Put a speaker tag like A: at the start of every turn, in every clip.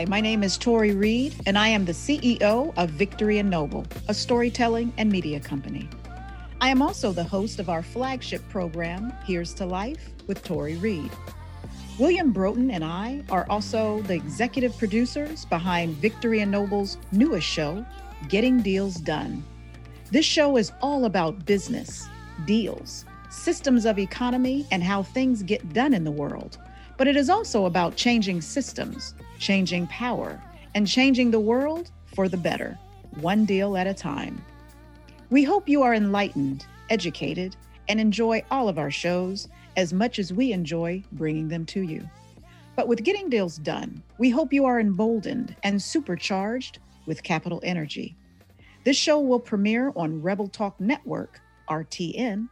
A: Hi, my name is Tori Reed, and I am the CEO of Victory and Noble, a storytelling and media company. I am also the host of our flagship program, Here's to Life with Tori Reed. William Broughton and I are also the executive producers behind Victory and Noble's newest show, Getting Deals Done. This show is all about business, deals, systems of economy, and how things get done in the world. But it is also about changing systems, changing power, and changing the world for the better, one deal at a time. We hope you are enlightened, educated, and enjoy all of our shows as much as we enjoy bringing them to you. But with getting deals done, we hope you are emboldened and supercharged with capital energy. This show will premiere on Rebel Talk Network, RTN,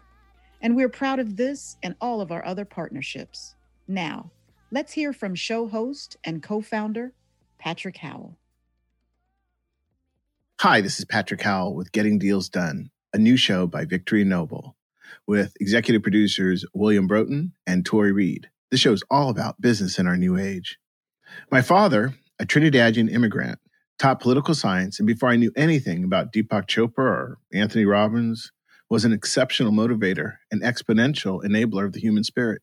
A: and we're proud of this and all of our other partnerships. Now, Let's hear from show host and co founder, Patrick Howell.
B: Hi, this is Patrick Howell with Getting Deals Done, a new show by Victory Noble with executive producers William Broughton and Tori Reed. This show is all about business in our new age. My father, a Trinidadian immigrant, taught political science, and before I knew anything about Deepak Chopra or Anthony Robbins, was an exceptional motivator and exponential enabler of the human spirit.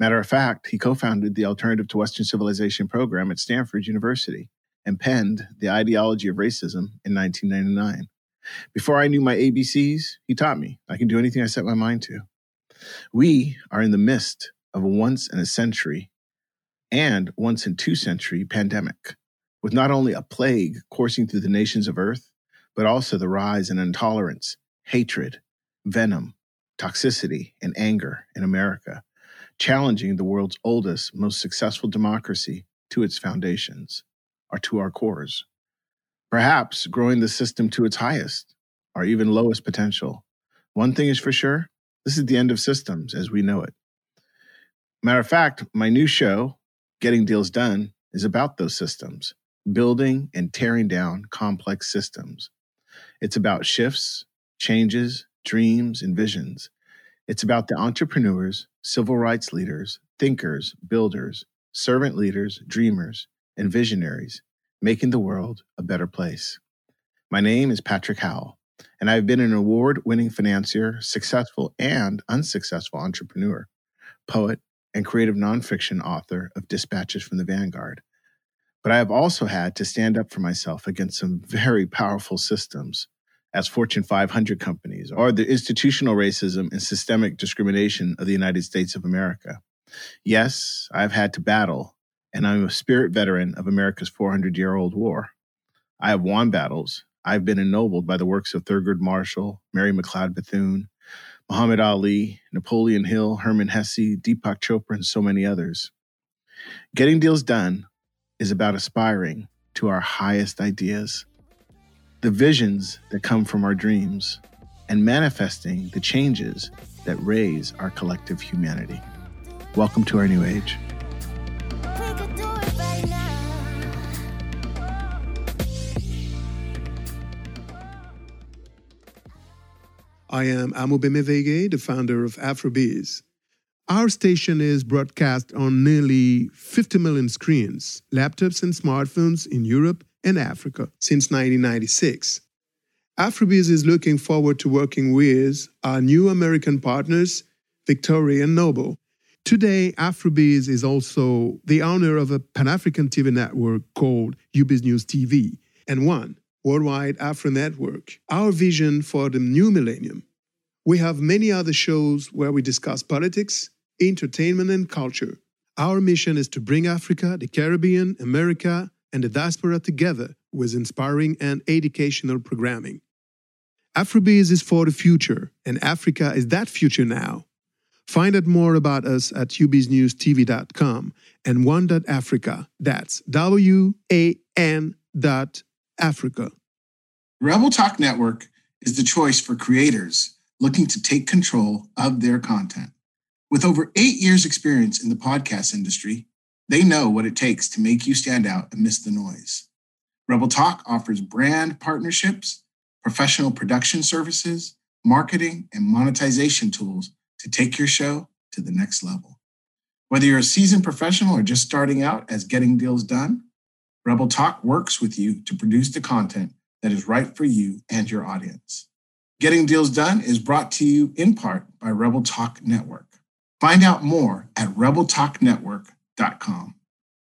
B: Matter of fact, he co founded the Alternative to Western Civilization program at Stanford University and penned The Ideology of Racism in 1999. Before I knew my ABCs, he taught me I can do anything I set my mind to. We are in the midst of a once in a century and once in two century pandemic, with not only a plague coursing through the nations of Earth, but also the rise in intolerance, hatred, venom, toxicity, and anger in America challenging the world's oldest, most successful democracy to its foundations or to our cores. Perhaps growing the system to its highest or even lowest potential. One thing is for sure this is the end of systems as we know it. Matter of fact, my new show, Getting Deals Done, is about those systems, building and tearing down complex systems. It's about shifts, changes, dreams, and visions it's about the entrepreneurs, civil rights leaders, thinkers, builders, servant leaders, dreamers, and visionaries making the world a better place. My name is Patrick Howell, and I've been an award winning financier, successful and unsuccessful entrepreneur, poet, and creative nonfiction author of Dispatches from the Vanguard. But I have also had to stand up for myself against some very powerful systems as Fortune 500 companies or the institutional racism and systemic discrimination of the United States of America. Yes, I've had to battle, and I'm a spirit veteran of America's 400 year old war. I have won battles. I've been ennobled by the works of Thurgood Marshall, Mary McLeod Bethune, Muhammad Ali, Napoleon Hill, Hermann Hesse, Deepak Chopra, and so many others. Getting deals done is about aspiring to our highest ideas the visions that come from our dreams, and manifesting the changes that raise our collective humanity. Welcome to our new age.
C: I am Amobeme Vege, the founder of Afrobees. Our station is broadcast on nearly 50 million screens, laptops, and smartphones in Europe and Africa since 1996. Afrobees is looking forward to working with our new American partners, Victoria and Noble. Today, Afrobees is also the owner of a Pan African TV network called UBiz News TV and one Worldwide Afro Network, our vision for the new millennium. We have many other shows where we discuss politics, entertainment, and culture. Our mission is to bring Africa, the Caribbean, America, and the diaspora together with inspiring and educational programming. Afrobees is for the future, and Africa is that future now. Find out more about us at ubizNewsTV.com and wan.africa. That's W A N dot Africa.
D: Rebel Talk Network is the choice for creators looking to take control of their content. With over eight years' experience in the podcast industry, they know what it takes to make you stand out amidst the noise. Rebel Talk offers brand partnerships, professional production services, marketing, and monetization tools to take your show to the next level. Whether you're a seasoned professional or just starting out as getting deals done,
B: Rebel Talk works with you to produce the content that is right for you and your audience. Getting Deals Done is brought to you in part by Rebel Talk Network. Find out more at rebeltalknetwork.com dot com.